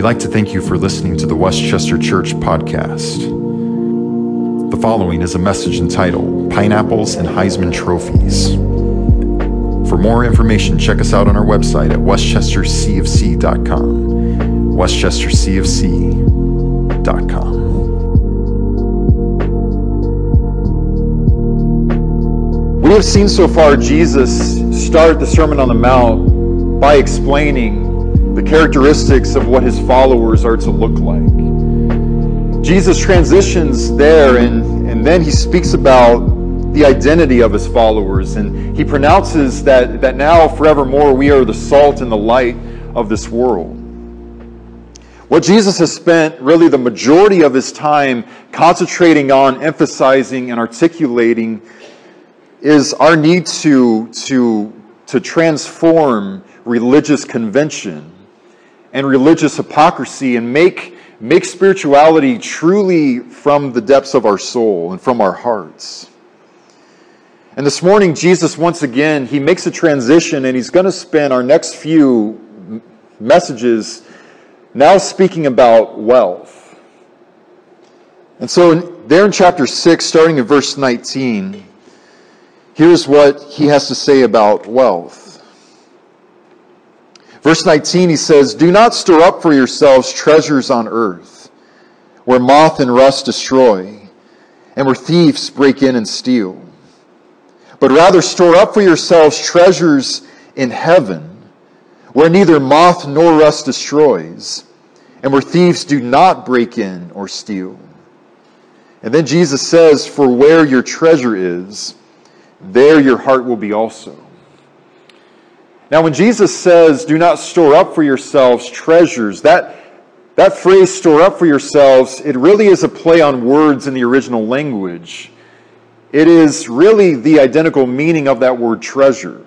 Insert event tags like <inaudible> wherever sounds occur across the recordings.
We'd like to thank you for listening to the Westchester Church podcast. The following is a message entitled Pineapples and Heisman Trophies. For more information, check us out on our website at westchestercfc.com. westchestercfc.com. We have seen so far Jesus start the Sermon on the Mount by explaining characteristics of what his followers are to look like. Jesus transitions there and, and then he speaks about the identity of his followers and he pronounces that, that now forevermore we are the salt and the light of this world. What Jesus has spent really the majority of his time concentrating on, emphasizing, and articulating is our need to, to, to transform religious convention and religious hypocrisy and make, make spirituality truly from the depths of our soul and from our hearts. And this morning, Jesus, once again, he makes a transition and he's going to spend our next few messages now speaking about wealth. And so, there in chapter 6, starting in verse 19, Here's what he has to say about wealth. Verse 19, he says, Do not store up for yourselves treasures on earth, where moth and rust destroy, and where thieves break in and steal. But rather store up for yourselves treasures in heaven, where neither moth nor rust destroys, and where thieves do not break in or steal. And then Jesus says, For where your treasure is, there your heart will be also. Now, when Jesus says, do not store up for yourselves treasures, that, that phrase, store up for yourselves, it really is a play on words in the original language. It is really the identical meaning of that word treasure.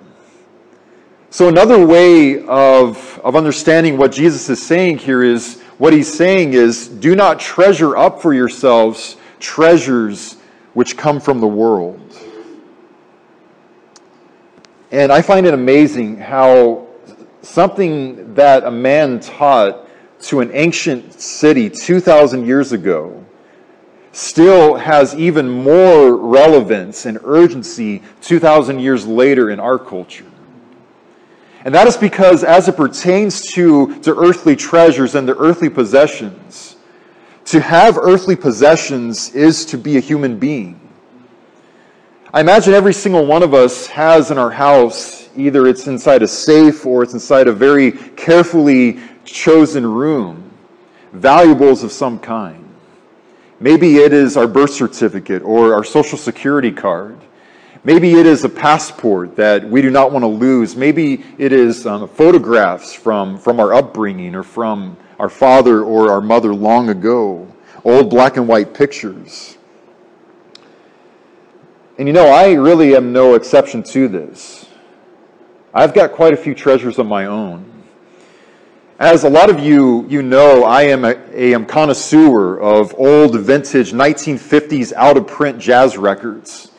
So, another way of, of understanding what Jesus is saying here is what he's saying is, do not treasure up for yourselves treasures which come from the world. And I find it amazing how something that a man taught to an ancient city 2,000 years ago still has even more relevance and urgency 2,000 years later in our culture. And that is because, as it pertains to, to earthly treasures and the earthly possessions, to have earthly possessions is to be a human being. I imagine every single one of us has in our house, either it's inside a safe or it's inside a very carefully chosen room, valuables of some kind. Maybe it is our birth certificate or our social security card. Maybe it is a passport that we do not want to lose. Maybe it is um, photographs from, from our upbringing or from our father or our mother long ago, old black and white pictures. And you know, I really am no exception to this. I've got quite a few treasures of my own. As a lot of you, you know, I am a, a connoisseur of old vintage 1950s out of print jazz records.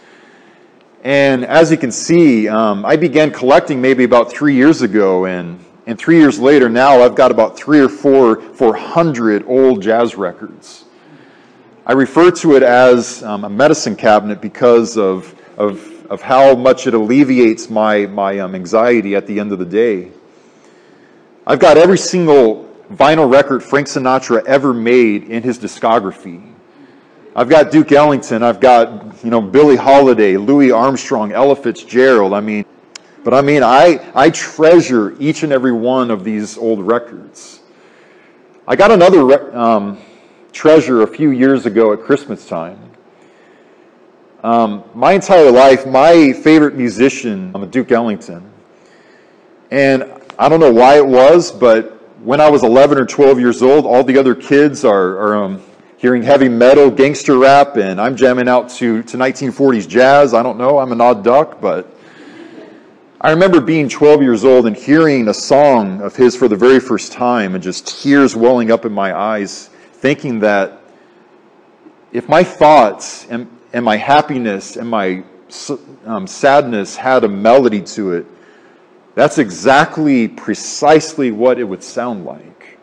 And as you can see, um, I began collecting maybe about three years ago, and, and three years later now I've got about three or four, 400 old jazz records. I refer to it as um, a medicine cabinet because of, of, of how much it alleviates my, my um, anxiety at the end of the day. I've got every single vinyl record Frank Sinatra ever made in his discography. I've got Duke Ellington, I've got, you know, Billie Holiday, Louis Armstrong, Ella Fitzgerald. I mean, but I mean, I, I treasure each and every one of these old records. I got another um, treasure a few years ago at Christmas time. Um, my entire life, my favorite musician, I'm a Duke Ellington. And I don't know why it was, but when I was 11 or 12 years old, all the other kids are, are um, hearing heavy metal, gangster rap, and I'm jamming out to, to 1940s jazz. I don't know, I'm an odd duck, but I remember being 12 years old and hearing a song of his for the very first time and just tears welling up in my eyes thinking that if my thoughts and, and my happiness and my um, sadness had a melody to it, that's exactly, precisely what it would sound like.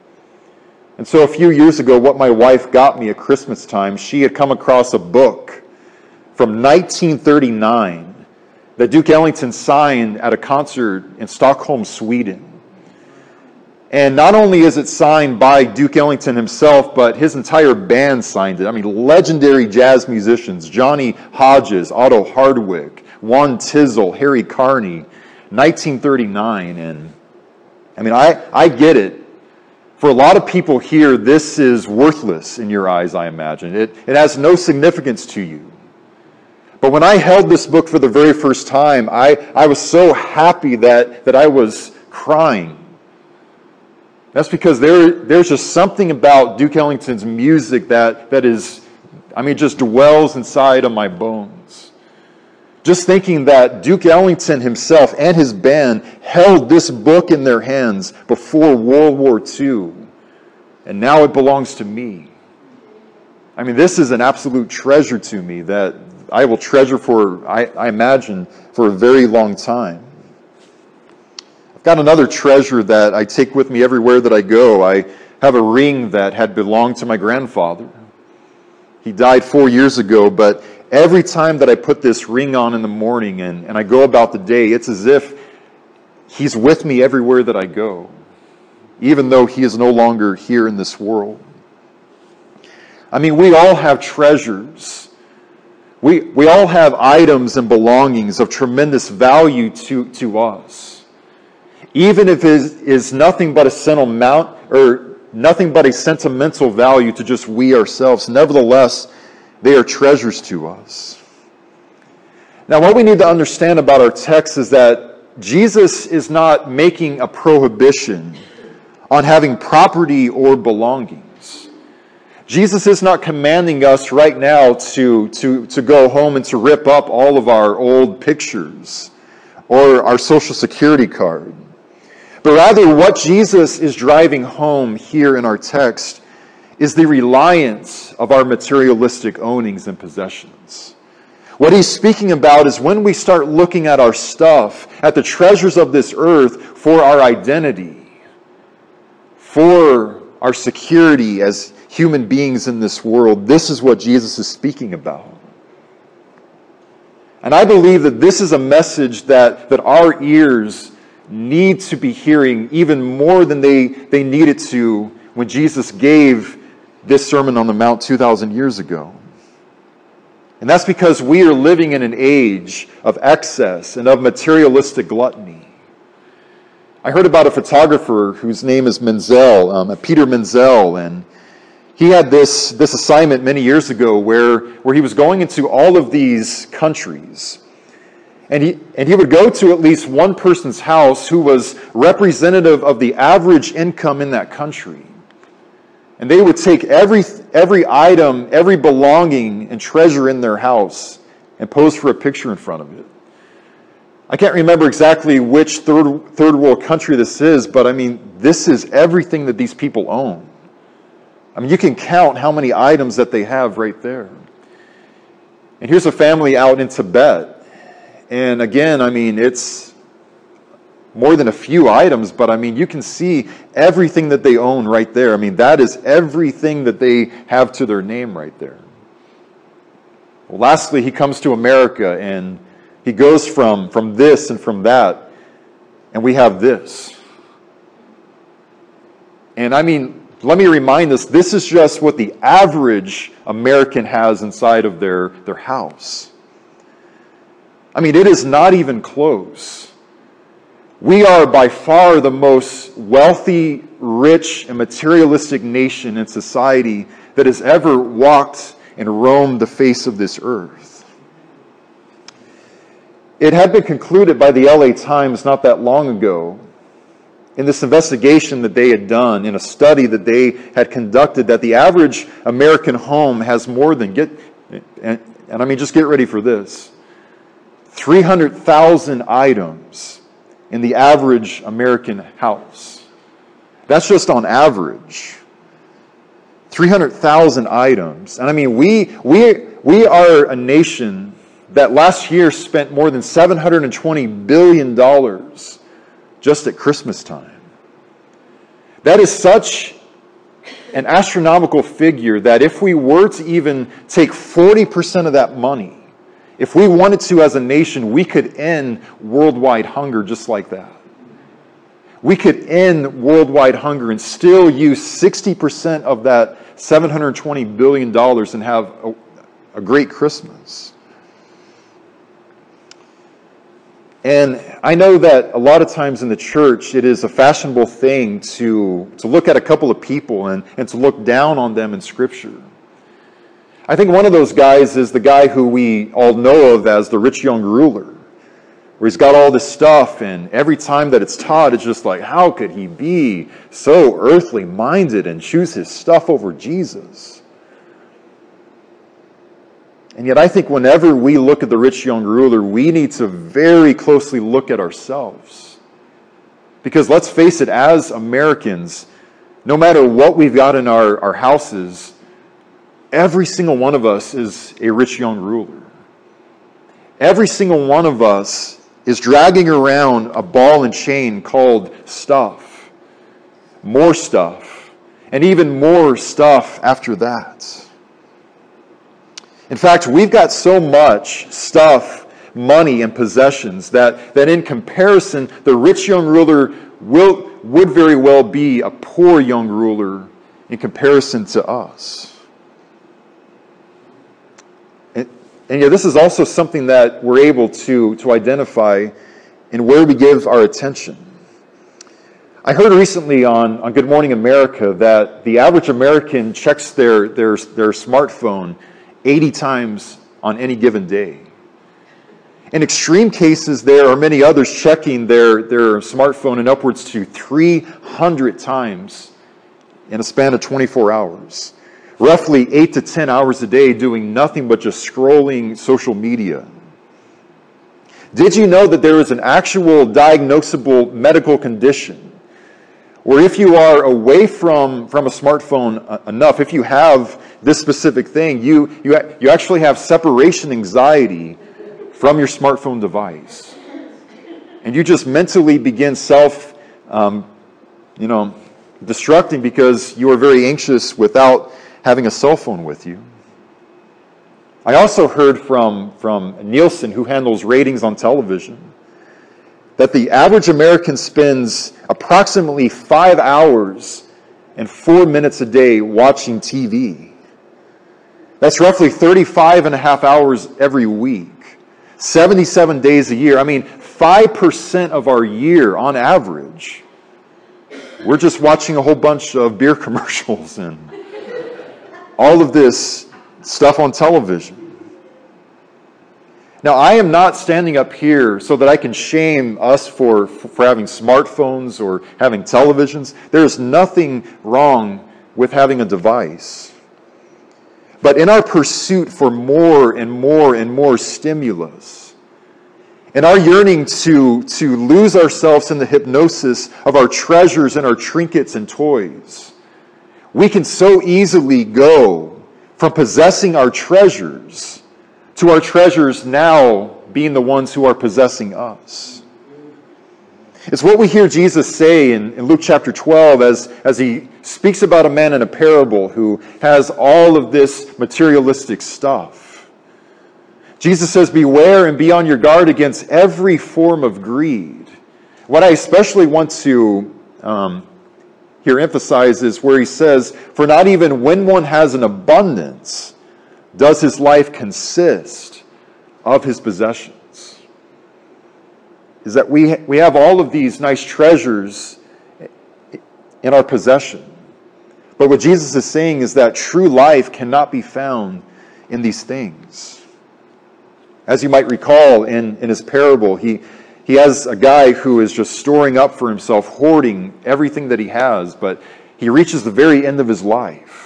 And so a few years ago, what my wife got me at Christmas time, she had come across a book from 1939 that Duke Ellington signed at a concert in Stockholm, Sweden. And not only is it signed by Duke Ellington himself, but his entire band signed it. I mean, legendary jazz musicians Johnny Hodges, Otto Hardwick, Juan Tizol, Harry Carney, 1939. And I mean, I, I get it. For a lot of people here, this is worthless in your eyes, I imagine. It, it has no significance to you. But when I held this book for the very first time, I, I was so happy that, that I was crying. That's because there, there's just something about Duke Ellington's music that, that is, I mean, just dwells inside of my bones. Just thinking that Duke Ellington himself and his band held this book in their hands before World War II, and now it belongs to me. I mean, this is an absolute treasure to me that, I will treasure for, I, I imagine, for a very long time. Got another treasure that I take with me everywhere that I go. I have a ring that had belonged to my grandfather. He died four years ago, but every time that I put this ring on in the morning and, and I go about the day, it's as if he's with me everywhere that I go, even though he is no longer here in this world. I mean, we all have treasures we, we all have items and belongings of tremendous value to, to us. Even if it is, nothing but a sentimental or nothing but a sentimental value to just we ourselves, nevertheless, they are treasures to us. Now, what we need to understand about our text is that Jesus is not making a prohibition on having property or belongings. Jesus is not commanding us right now to, to, to go home and to rip up all of our old pictures or our social security card. But rather, what Jesus is driving home here in our text is the reliance of our materialistic ownings and possessions. What he's speaking about is when we start looking at our stuff, at the treasures of this earth for our identity, for our security as human beings in this world, this is what Jesus is speaking about. And I believe that this is a message that, that our ears need to be hearing even more than they, they needed to when Jesus gave this Sermon on the Mount 2,000 years ago. And that's because we are living in an age of excess and of materialistic gluttony. I heard about a photographer whose name is Menzel, um, Peter Menzel, and he had this, this assignment many years ago where, where he was going into all of these countries. And he, and he would go to at least one person's house who was representative of the average income in that country. And they would take every, every item, every belonging and treasure in their house and pose for a picture in front of it. I can't remember exactly which third, third world country this is, but I mean, this is everything that these people own. I mean, you can count how many items that they have right there. And here's a family out in Tibet. And again, I mean, it's more than a few items, but I mean, you can see everything that they own right there. I mean, that is everything that they have to their name right there. Well, lastly, he comes to America and he goes from, from this and from that, and we have this. And I mean, let me remind us this is just what the average American has inside of their, their house. I mean, it is not even close. We are by far the most wealthy, rich, and materialistic nation in society that has ever walked and roamed the face of this earth. It had been concluded by the LA Times not that long ago in this investigation that they had done, in a study that they had conducted, that the average American home has more than, get, and, and I mean, just get ready for this 300,000 items in the average American house. That's just on average. 300,000 items. And I mean, we, we, we are a nation that last year spent more than $720 billion just at Christmas time. That is such an astronomical figure that if we were to even take 40% of that money, if we wanted to as a nation, we could end worldwide hunger just like that. We could end worldwide hunger and still use 60% of that $720 billion and have a, a great Christmas. And I know that a lot of times in the church, it is a fashionable thing to, to look at a couple of people and, and to look down on them in Scripture. I think one of those guys is the guy who we all know of as the rich young ruler, where he's got all this stuff, and every time that it's taught, it's just like, how could he be so earthly minded and choose his stuff over Jesus? And yet, I think whenever we look at the rich young ruler, we need to very closely look at ourselves. Because let's face it, as Americans, no matter what we've got in our, our houses, every single one of us is a rich young ruler. Every single one of us is dragging around a ball and chain called stuff, more stuff, and even more stuff after that. In fact, we've got so much stuff, money, and possessions that, that in comparison, the rich young ruler will, would very well be a poor young ruler in comparison to us. And, and yet, this is also something that we're able to, to identify in where we give our attention. I heard recently on, on Good Morning America that the average American checks their, their, their smartphone 80 times on any given day. In extreme cases, there are many others checking their, their smartphone in upwards to 300 times in a span of 24 hours. Roughly 8 to 10 hours a day doing nothing but just scrolling social media. Did you know that there is an actual diagnosable medical condition where if you are away from, from a smartphone enough, if you have this specific thing, you, you, you actually have separation anxiety from your smartphone device. And you just mentally begin self, um, you know, destructing because you are very anxious without having a cell phone with you. I also heard from, from Nielsen, who handles ratings on television, that the average American spends approximately five hours and four minutes a day watching TV. That's roughly 35 and a half hours every week, 77 days a year. I mean, 5% of our year on average, we're just watching a whole bunch of beer <laughs> commercials and all of this stuff on television. Now, I am not standing up here so that I can shame us for, for having smartphones or having televisions. There is nothing wrong with having a device. But in our pursuit for more and more and more stimulus, in our yearning to, to lose ourselves in the hypnosis of our treasures and our trinkets and toys, we can so easily go from possessing our treasures to our treasures now being the ones who are possessing us. It's what we hear Jesus say in, in, Luke chapter 12 as, as he speaks about a man in a parable who has all of this materialistic stuff. Jesus says, Beware and be on your guard against every form of greed. What I especially want to um, here emphasizes where he says, For not even when one has an abundance, does his life consist of his possessions? Is that we, we have all of these nice treasures in our possession. But what Jesus is saying is that true life cannot be found in these things. As you might recall in, in his parable, he, he has a guy who is just storing up for himself, hoarding everything that he has, but he reaches the very end of his life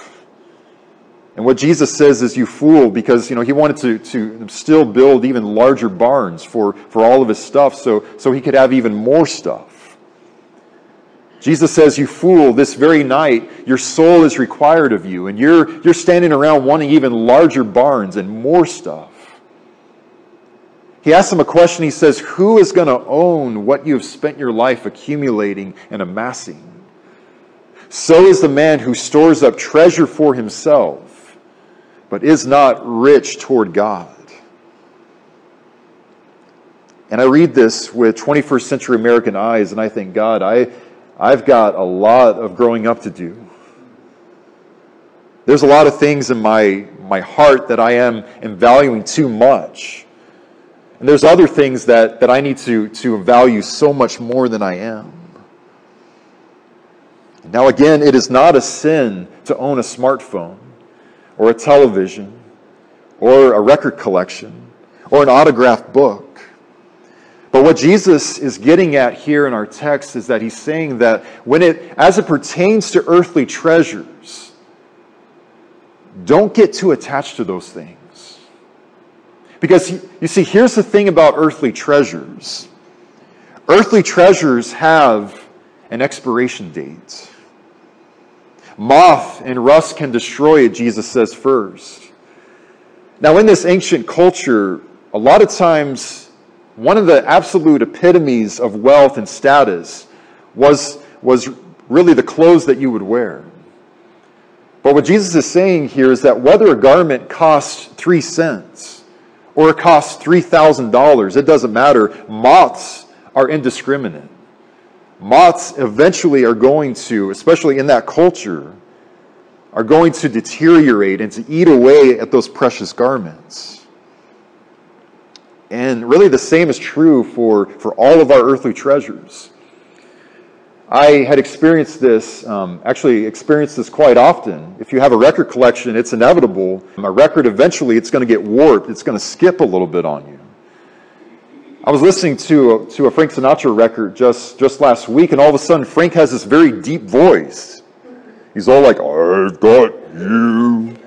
and what Jesus says is, you fool, because you know he wanted to, to still build even larger barns for, for all of his stuff so, so he could have even more stuff. Jesus says, You fool, this very night your soul is required of you, and you're, you're standing around wanting even larger barns and more stuff. He asks him a question. He says, Who is going to own what you have spent your life accumulating and amassing? So is the man who stores up treasure for himself, but is not rich toward God. And I read this with 21st century American eyes, and I think, God, I, I've got a lot of growing up to do. There's a lot of things in my, my heart that I am, am valuing too much. And there's other things that, that I need to, to value so much more than I am. Now, again, it is not a sin to own a smartphone or a television or a record collection or an autographed book. But what Jesus is getting at here in our text is that he's saying that when it, as it pertains to earthly treasures, don't get too attached to those things. Because you see, here's the thing about earthly treasures earthly treasures have an expiration date. Moth and rust can destroy it, Jesus says first. Now, in this ancient culture, a lot of times one of the absolute epitomes of wealth and status was, was really the clothes that you would wear. But what Jesus is saying here is that whether a garment costs three cents or it costs $3,000, it doesn't matter. Moths are indiscriminate. Moths eventually are going to, especially in that culture, are going to deteriorate and to eat away at those precious garments. And really, the same is true for, for all of our earthly treasures. I had experienced this, um, actually experienced this quite often. If you have a record collection, it's inevitable. A record eventually, it's going to get warped. It's going to skip a little bit on you. I was listening to a, to a Frank Sinatra record just, just last week, and all of a sudden, Frank has this very deep voice. He's all like, I've got you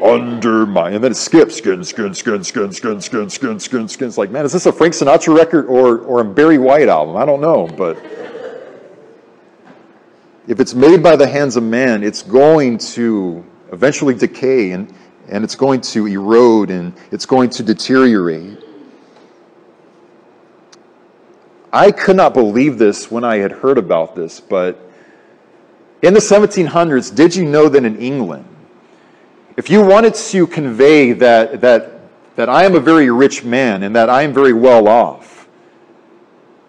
under my, and then it skips, skin, skin, skin, skin, skin, skin, skin, skin, skin. It's like, man, is this a Frank Sinatra record or, or a Barry White album? I don't know, but if it's made by the hands of man, it's going to eventually decay and, and it's going to erode and it's going to deteriorate. I could not believe this when I had heard about this, but in the 1700s, did you know that in England, if you wanted to convey that, that, that I am a very rich man and that I am very well off,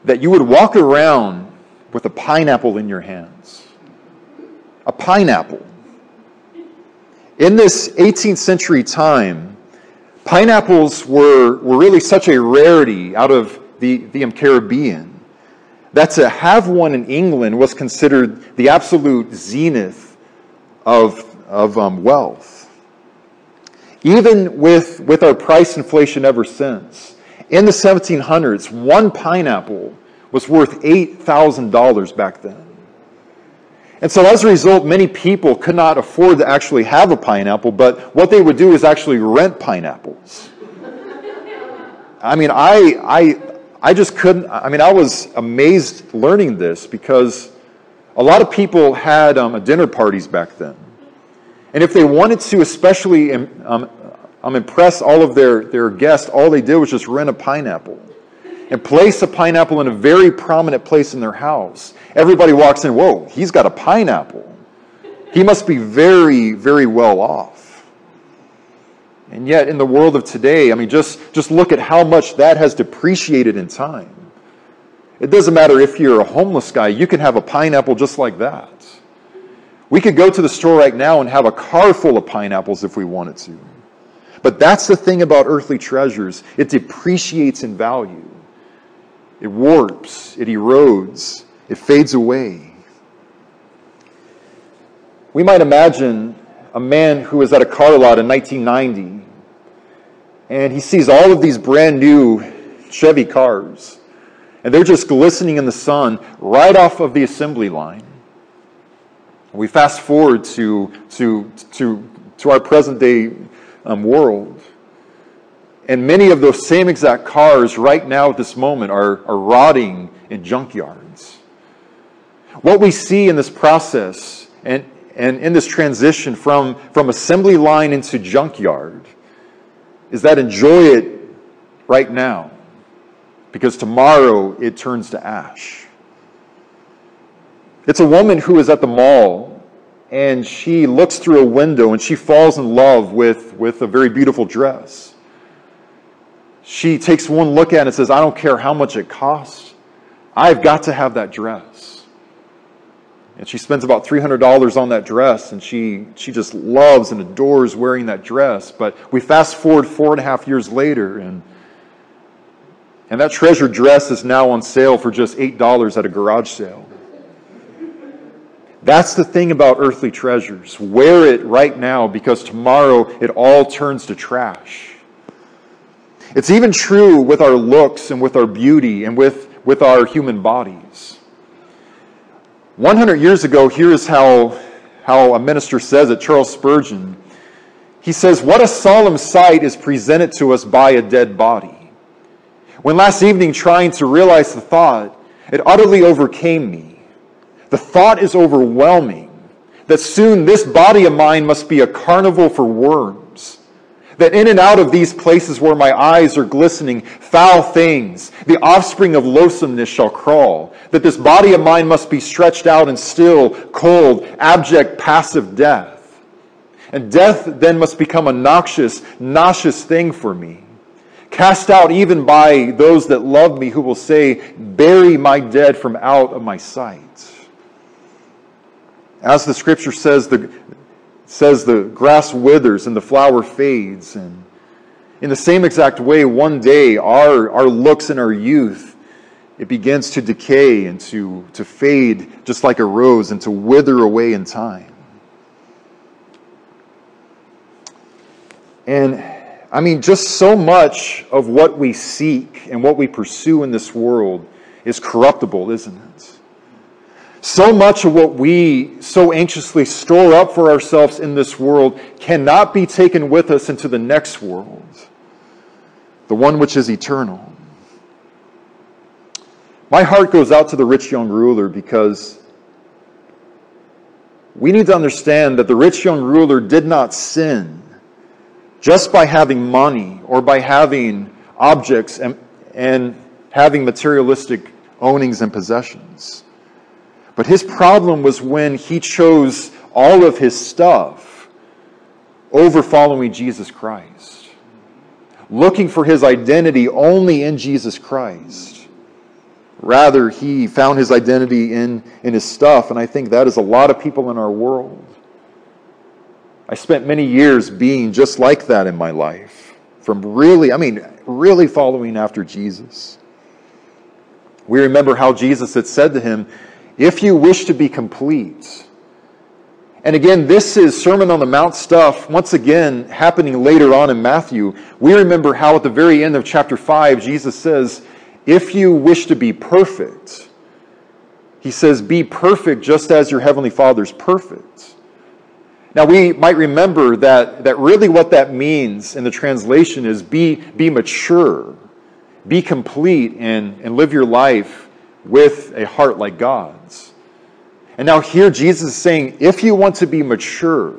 that you would walk around with a pineapple in your hands. A pineapple. In this 18th century time, pineapples were, were really such a rarity out of the, the Caribbean that to have one in England was considered the absolute zenith of, of um, wealth even with, with our price inflation ever since. In the 1700s, one pineapple was worth $8,000 back then. And so as a result, many people could not afford to actually have a pineapple, but what they would do is actually rent pineapples. I mean, I, I, I just couldn't, I mean, I was amazed learning this because a lot of people had um, dinner parties back then. And if they wanted to, especially um, um, impress all of their, their guests, all they did was just rent a pineapple and place a pineapple in a very prominent place in their house. Everybody walks in, whoa, he's got a pineapple. He must be very, very well off. And yet, in the world of today, I mean, just, just look at how much that has depreciated in time. It doesn't matter if you're a homeless guy, you can have a pineapple just like that. We could go to the store right now and have a car full of pineapples if we wanted to. But that's the thing about earthly treasures it depreciates in value, it warps, it erodes, it fades away. We might imagine a man who was at a car lot in 1990 and he sees all of these brand new Chevy cars and they're just glistening in the sun right off of the assembly line. We fast forward to, to, to, to our present day um, world. And many of those same exact cars right now at this moment are, are rotting in junkyards. What we see in this process and, and in this transition from, from assembly line into junkyard is that enjoy it right now because tomorrow it turns to ash. It's a woman who is at the mall and she looks through a window and she falls in love with, with a very beautiful dress. She takes one look at it and says, I don't care how much it costs, I've got to have that dress. And she spends about $300 on that dress, and she, she just loves and adores wearing that dress. But we fast forward four and a half years later, and, and that treasure dress is now on sale for just $8 at a garage sale. That's the thing about earthly treasures. Wear it right now because tomorrow it all turns to trash. It's even true with our looks and with our beauty and with, with our human bodies. 100 years ago, here's how, how a minister says it, Charles Spurgeon. He says, What a solemn sight is presented to us by a dead body. When last evening, trying to realize the thought, it utterly overcame me. The thought is overwhelming that soon this body of mine must be a carnival for worms that in and out of these places where my eyes are glistening, foul things, the offspring of loathsomeness shall crawl, that this body of mine must be stretched out in still, cold, abject, passive death. And death then must become a noxious, nauseous thing for me. Cast out even by those that love me, who will say, Bury my dead from out of my sight. As the scripture says, the, says the grass withers and the flower fades. And in the same exact way, one day our, our looks and our youth, it begins to decay and to, to fade just like a rose and to wither away in time. And I mean, just so much of what we seek and what we pursue in this world is corruptible, isn't it? So much of what we so anxiously store up for ourselves in this world cannot be taken with us into the next world, the one which is eternal. My heart goes out to the rich young ruler because we need to understand that the rich young ruler did not sin just by having money or by having objects and, and having materialistic ownings and possessions. But his problem was when he chose all of his stuff over following Jesus Christ, looking for his identity only in Jesus Christ. Rather, he found his identity in, in his stuff, and I think that is a lot of people in our world. I spent many years being just like that in my life, from really, I mean, really following after Jesus. We remember how Jesus had said to him, if you wish to be complete. And again, this is Sermon on the Mount stuff, once again, happening later on in Matthew. We remember how at the very end of chapter 5, Jesus says, If you wish to be perfect, he says, Be perfect just as your heavenly Father's perfect. Now, we might remember that, that really what that means in the translation is be, be mature, be complete, and, and live your life with a heart like God's. And now, here Jesus is saying if you want to be mature,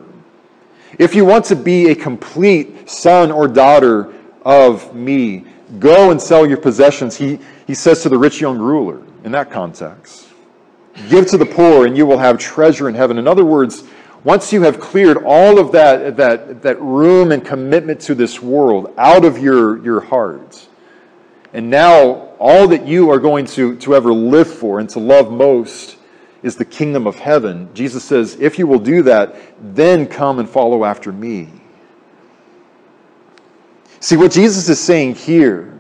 if you want to be a complete son or daughter of me, go and sell your possessions. He, he says to the rich young ruler in that context. Give to the poor, and you will have treasure in heaven. In other words, once you have cleared all of that, that, that room and commitment to this world out of your, your heart, and now, all that you are going to, to ever live for and to love most is the kingdom of heaven. Jesus says, if you will do that, then come and follow after me. See, what Jesus is saying here,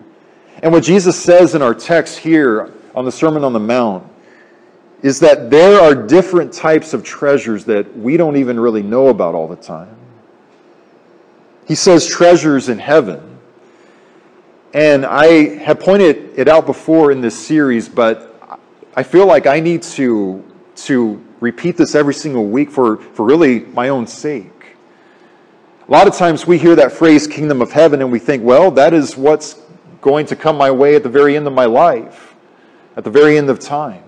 and what Jesus says in our text here on the Sermon on the Mount, is that there are different types of treasures that we don't even really know about all the time. He says treasures in heaven. And I have pointed it out before in this series, but I feel like I need to, to repeat this every single week for, for really my own sake. A lot of times we hear that phrase, kingdom of heaven, and we think, well, that is what's going to come my way at the very end of my life, at the very end of time.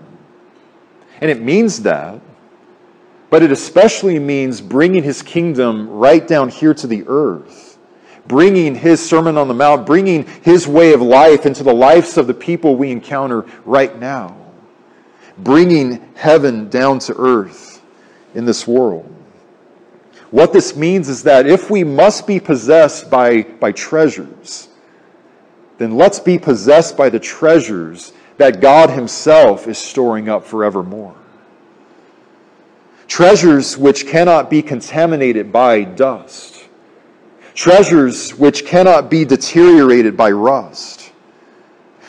And it means that, but it especially means bringing his kingdom right down here to the earth bringing his Sermon on the Mount, bringing his way of life into the lives of the people we encounter right now. Bringing heaven down to earth in this world. What this means is that if we must be possessed by, by treasures, then let's be possessed by the treasures that God Himself is storing up forevermore. Treasures which cannot be contaminated by dust. Treasures which cannot be deteriorated by rust.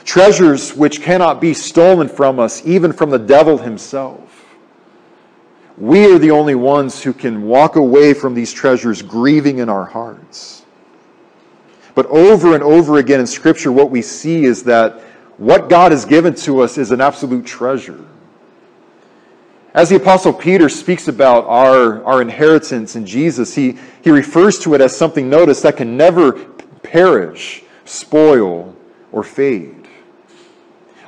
Treasures which cannot be stolen from us, even from the devil himself. We are the only ones who can walk away from these treasures grieving in our hearts. But over and over again in Scripture, what we see is that what God has given to us is an absolute treasure. As the Apostle Peter speaks about our, our inheritance in Jesus, he, he refers to it as something, notice, that can never perish, spoil, or fade.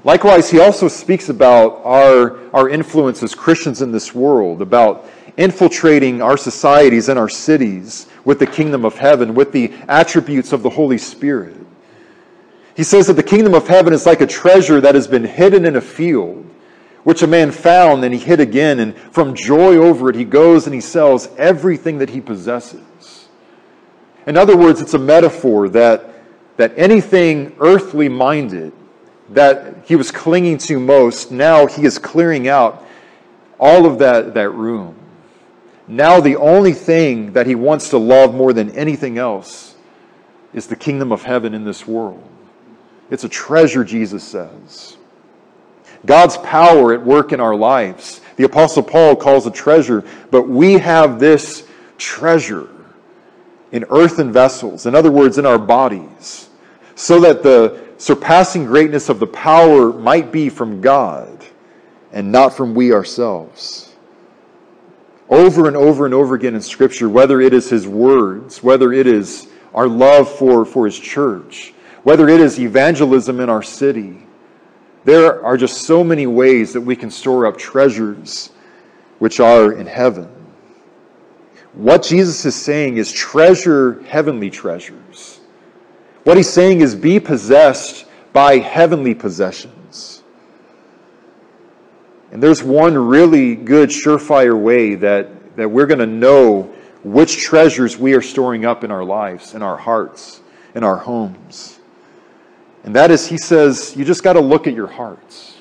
Likewise, he also speaks about our, our influence as Christians in this world, about infiltrating our societies and our cities with the kingdom of heaven, with the attributes of the Holy Spirit. He says that the kingdom of heaven is like a treasure that has been hidden in a field, which a man found and he hid again, and from joy over it, he goes and he sells everything that he possesses. In other words, it's a metaphor that, that anything earthly minded that he was clinging to most, now he is clearing out all of that, that room. Now, the only thing that he wants to love more than anything else is the kingdom of heaven in this world. It's a treasure, Jesus says. God's power at work in our lives. The Apostle Paul calls a treasure, but we have this treasure in earthen vessels, in other words, in our bodies, so that the surpassing greatness of the power might be from God and not from we ourselves over and over and over again in Scripture, whether it is His words, whether it is our love for, for His church, whether it is evangelism in our city. There are just so many ways that we can store up treasures which are in heaven. What Jesus is saying is treasure heavenly treasures. What he's saying is be possessed by heavenly possessions. And there's one really good, surefire way that, that we're going to know which treasures we are storing up in our lives, in our hearts, in our homes. And that is, he says, you just got to look at your hearts.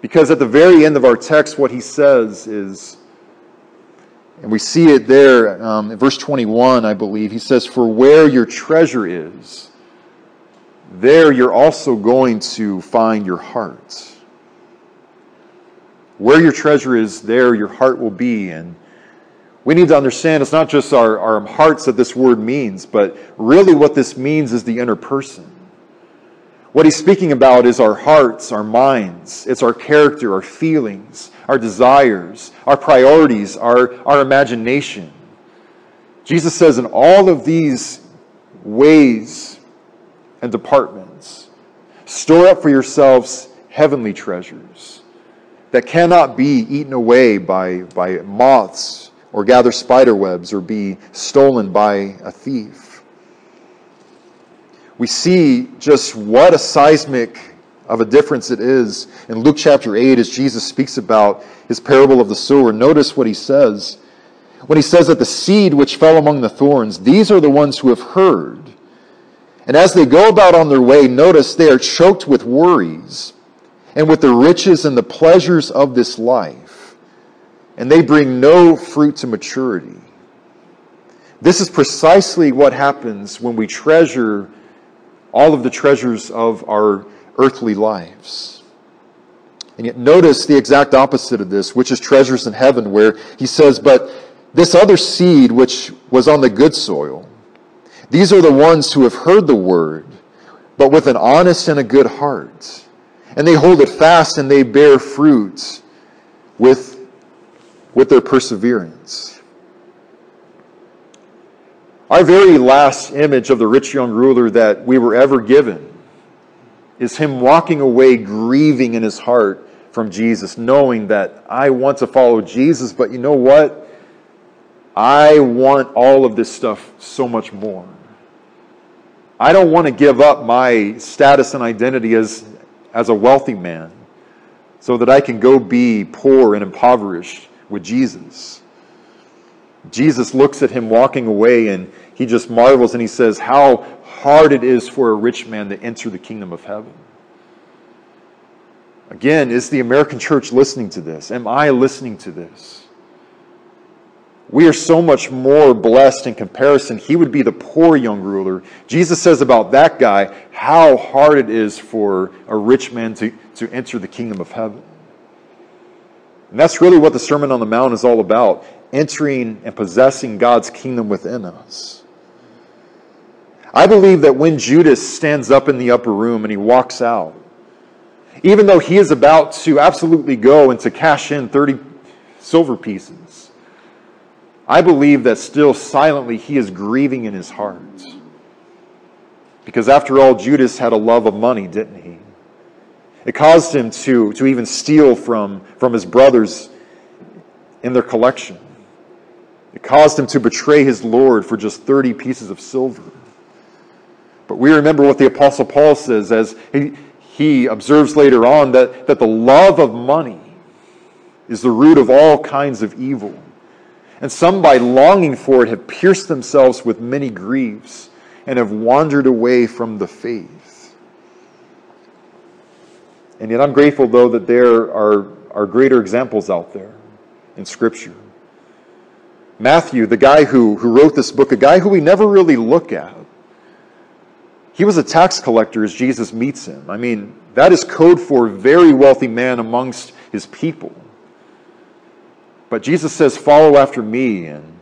Because at the very end of our text, what he says is, and we see it there um, in verse 21, I believe, he says, For where your treasure is, there you're also going to find your heart. Where your treasure is, there your heart will be. And we need to understand it's not just our, our hearts that this word means, but really what this means is the inner person. What he's speaking about is our hearts, our minds, it's our character, our feelings, our desires, our priorities, our, our imagination. Jesus says, in all of these ways and departments, store up for yourselves heavenly treasures that cannot be eaten away by, by moths or gather spider webs or be stolen by a thief. We see just what a seismic of a difference it is in Luke chapter 8 as Jesus speaks about his parable of the sower. Notice what he says. When he says that the seed which fell among the thorns, these are the ones who have heard. And as they go about on their way, notice they are choked with worries and with the riches and the pleasures of this life, and they bring no fruit to maturity. This is precisely what happens when we treasure all of the treasures of our earthly lives. And yet, notice the exact opposite of this, which is treasures in heaven, where he says, But this other seed which was on the good soil, these are the ones who have heard the word, but with an honest and a good heart and they hold it fast and they bear fruit with, with their perseverance. Our very last image of the rich young ruler that we were ever given is him walking away grieving in his heart from Jesus, knowing that I want to follow Jesus, but you know what? I want all of this stuff so much more. I don't want to give up my status and identity as, as a wealthy man so that I can go be poor and impoverished with Jesus. Jesus looks at him walking away and he just marvels and he says, How hard it is for a rich man to enter the kingdom of heaven. Again, is the American church listening to this? Am I listening to this? We are so much more blessed in comparison. He would be the poor young ruler. Jesus says about that guy how hard it is for a rich man to, to enter the kingdom of heaven. And that's really what the Sermon on the Mount is all about entering and possessing God's kingdom within us. I believe that when Judas stands up in the upper room and he walks out, even though he is about to absolutely go and to cash in 30 silver pieces, I believe that still silently he is grieving in his heart. Because after all, Judas had a love of money, didn't he? It caused him to, to even steal from, from his brothers in their collection. It caused him to betray his Lord for just 30 pieces of silver. But we remember what the Apostle Paul says as he, he observes later on that, that the love of money is the root of all kinds of evil. And some, by longing for it, have pierced themselves with many griefs and have wandered away from the faith. And yet, I'm grateful, though, that there are, are greater examples out there in Scripture. Matthew, the guy who, who wrote this book, a guy who we never really look at, he was a tax collector as Jesus meets him. I mean, that is code for a very wealthy man amongst his people. But Jesus says, Follow after me. And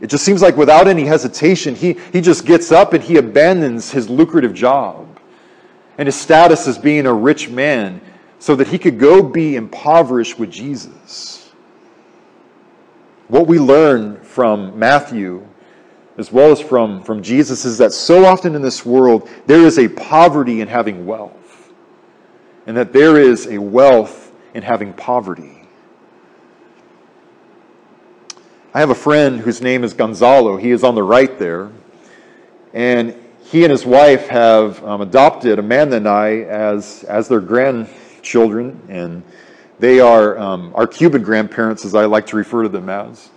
it just seems like without any hesitation, he, he just gets up and he abandons his lucrative job and his status as being a rich man so that he could go be impoverished with Jesus. What we learn from Matthew as well as from, from Jesus, is that so often in this world there is a poverty in having wealth, and that there is a wealth in having poverty. I have a friend whose name is Gonzalo. He is on the right there. And he and his wife have um, adopted Amanda and I as, as their grandchildren. And they are um, our Cuban grandparents, as I like to refer to them as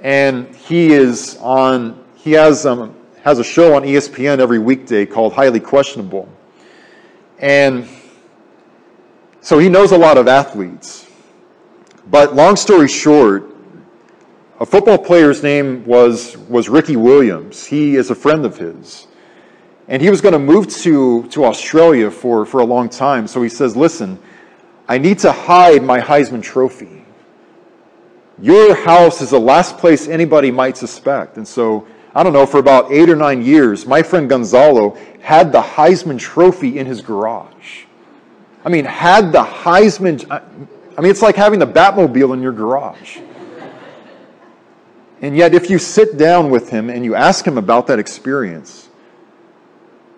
and he is on. He has um, has a show on ESPN every weekday called Highly Questionable, and so he knows a lot of athletes. But long story short, a football player's name was was Ricky Williams. He is a friend of his. And he was going to move to, to Australia for, for a long time. So he says, Listen, I need to hide my Heisman Trophy. Your house is the last place anybody might suspect. And so, I don't know, for about eight or nine years, my friend Gonzalo had the Heisman Trophy in his garage. I mean, had the Heisman. I mean, it's like having the Batmobile in your garage. And yet, if you sit down with him and you ask him about that experience,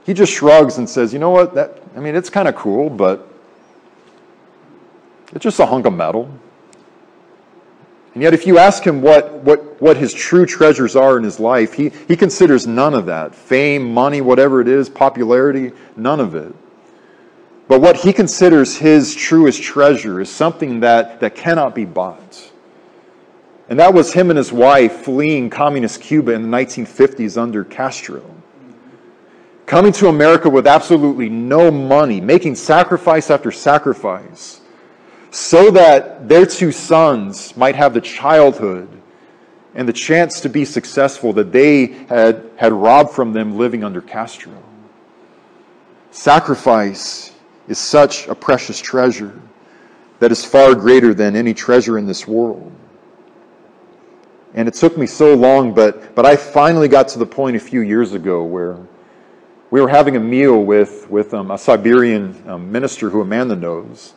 he just shrugs and says, You know what? That, I mean, it's kind of cool, but it's just a hunk of metal. And yet, if you ask him what, what, what his true treasures are in his life, he, he considers none of that fame, money, whatever it is, popularity, none of it. But what he considers his truest treasure is something that, that cannot be bought. And that was him and his wife fleeing communist Cuba in the 1950s under Castro. Coming to America with absolutely no money, making sacrifice after sacrifice so that their two sons might have the childhood and the chance to be successful that they had, had robbed from them living under Castro. Sacrifice is such a precious treasure that is far greater than any treasure in this world. And it took me so long, but, but I finally got to the point a few years ago where we were having a meal with, with um, a Siberian um, minister who Amanda knows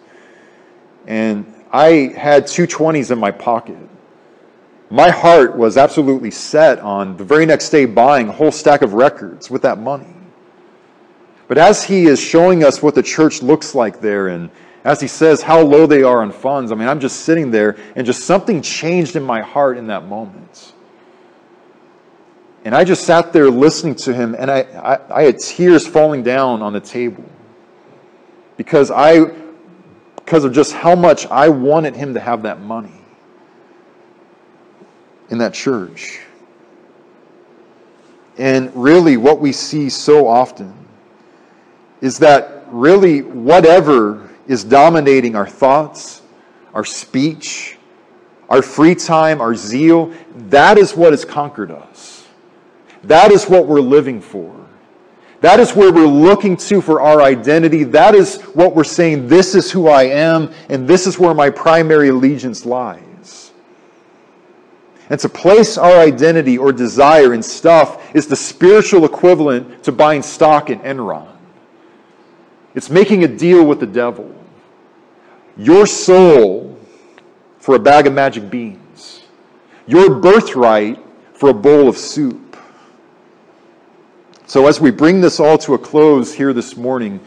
and I had two 20s in my pocket. My heart was absolutely set on the very next day buying a whole stack of records with that money. But as he is showing us what the church looks like there, and as he says how low they are on funds, I mean, I'm just sitting there, and just something changed in my heart in that moment. And I just sat there listening to him, and I, I, I had tears falling down on the table because I because of just how much I wanted him to have that money in that church. And really, what we see so often is that really whatever is dominating our thoughts, our speech, our free time, our zeal, that is what has conquered us. That is what we're living for. That is where we're looking to for our identity. That is what we're saying, this is who I am, and this is where my primary allegiance lies. And to place our identity or desire in stuff is the spiritual equivalent to buying stock in Enron. It's making a deal with the devil. Your soul for a bag of magic beans. Your birthright for a bowl of soup. So, as we bring this all to a close here this morning,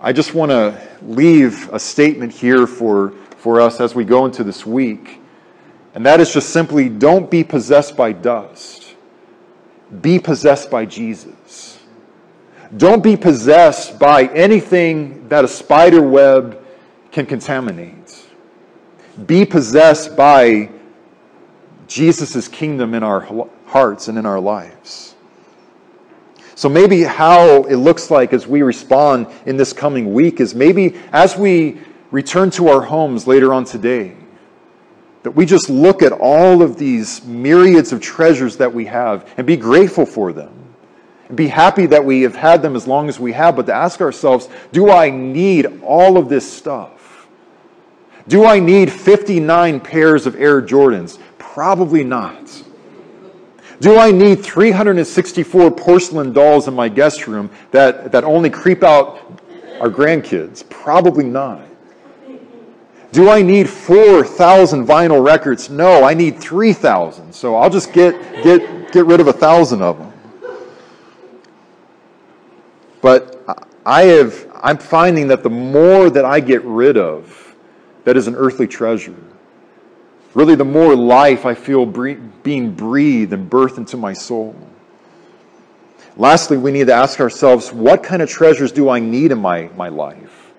I just want to leave a statement here for, for us as we go into this week. And that is just simply don't be possessed by dust, be possessed by Jesus. Don't be possessed by anything that a spider web can contaminate. Be possessed by Jesus' kingdom in our hearts and in our lives. So maybe how it looks like as we respond in this coming week is maybe as we return to our homes later on today, that we just look at all of these myriads of treasures that we have and be grateful for them. And be happy that we have had them as long as we have, but to ask ourselves, do I need all of this stuff? Do I need 59 pairs of Air Jordans? Probably not. Do I need 364 porcelain dolls in my guest room that, that only creep out our grandkids? Probably not. Do I need 4,000 vinyl records? No, I need 3,000. So I'll just get, get, get rid of a 1,000 of them. But I have, I'm finding that the more that I get rid of that is an earthly treasure, Really, the more life I feel being breathed and birthed into my soul. Lastly, we need to ask ourselves what kind of treasures do I need in my, my life?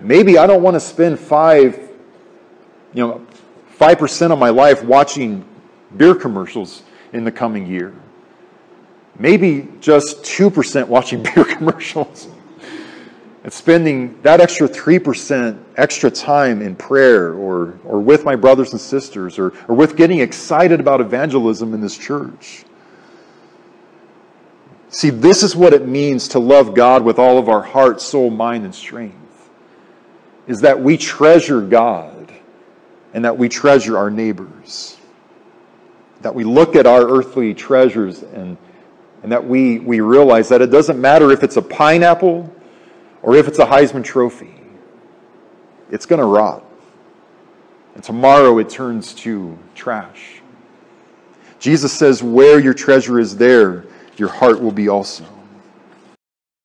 Maybe I don't want to spend five, you know, 5% of my life watching beer commercials in the coming year. Maybe just 2% watching <laughs> beer commercials and spending that extra 3% extra time in prayer or, or with my brothers and sisters or, or with getting excited about evangelism in this church. See, this is what it means to love God with all of our heart, soul, mind, and strength. Is that we treasure God and that we treasure our neighbors. That we look at our earthly treasures and, and that we, we realize that it doesn't matter if it's a pineapple or if it's a Heisman Trophy, it's going to rot. And tomorrow it turns to trash. Jesus says, Where your treasure is, there your heart will be also.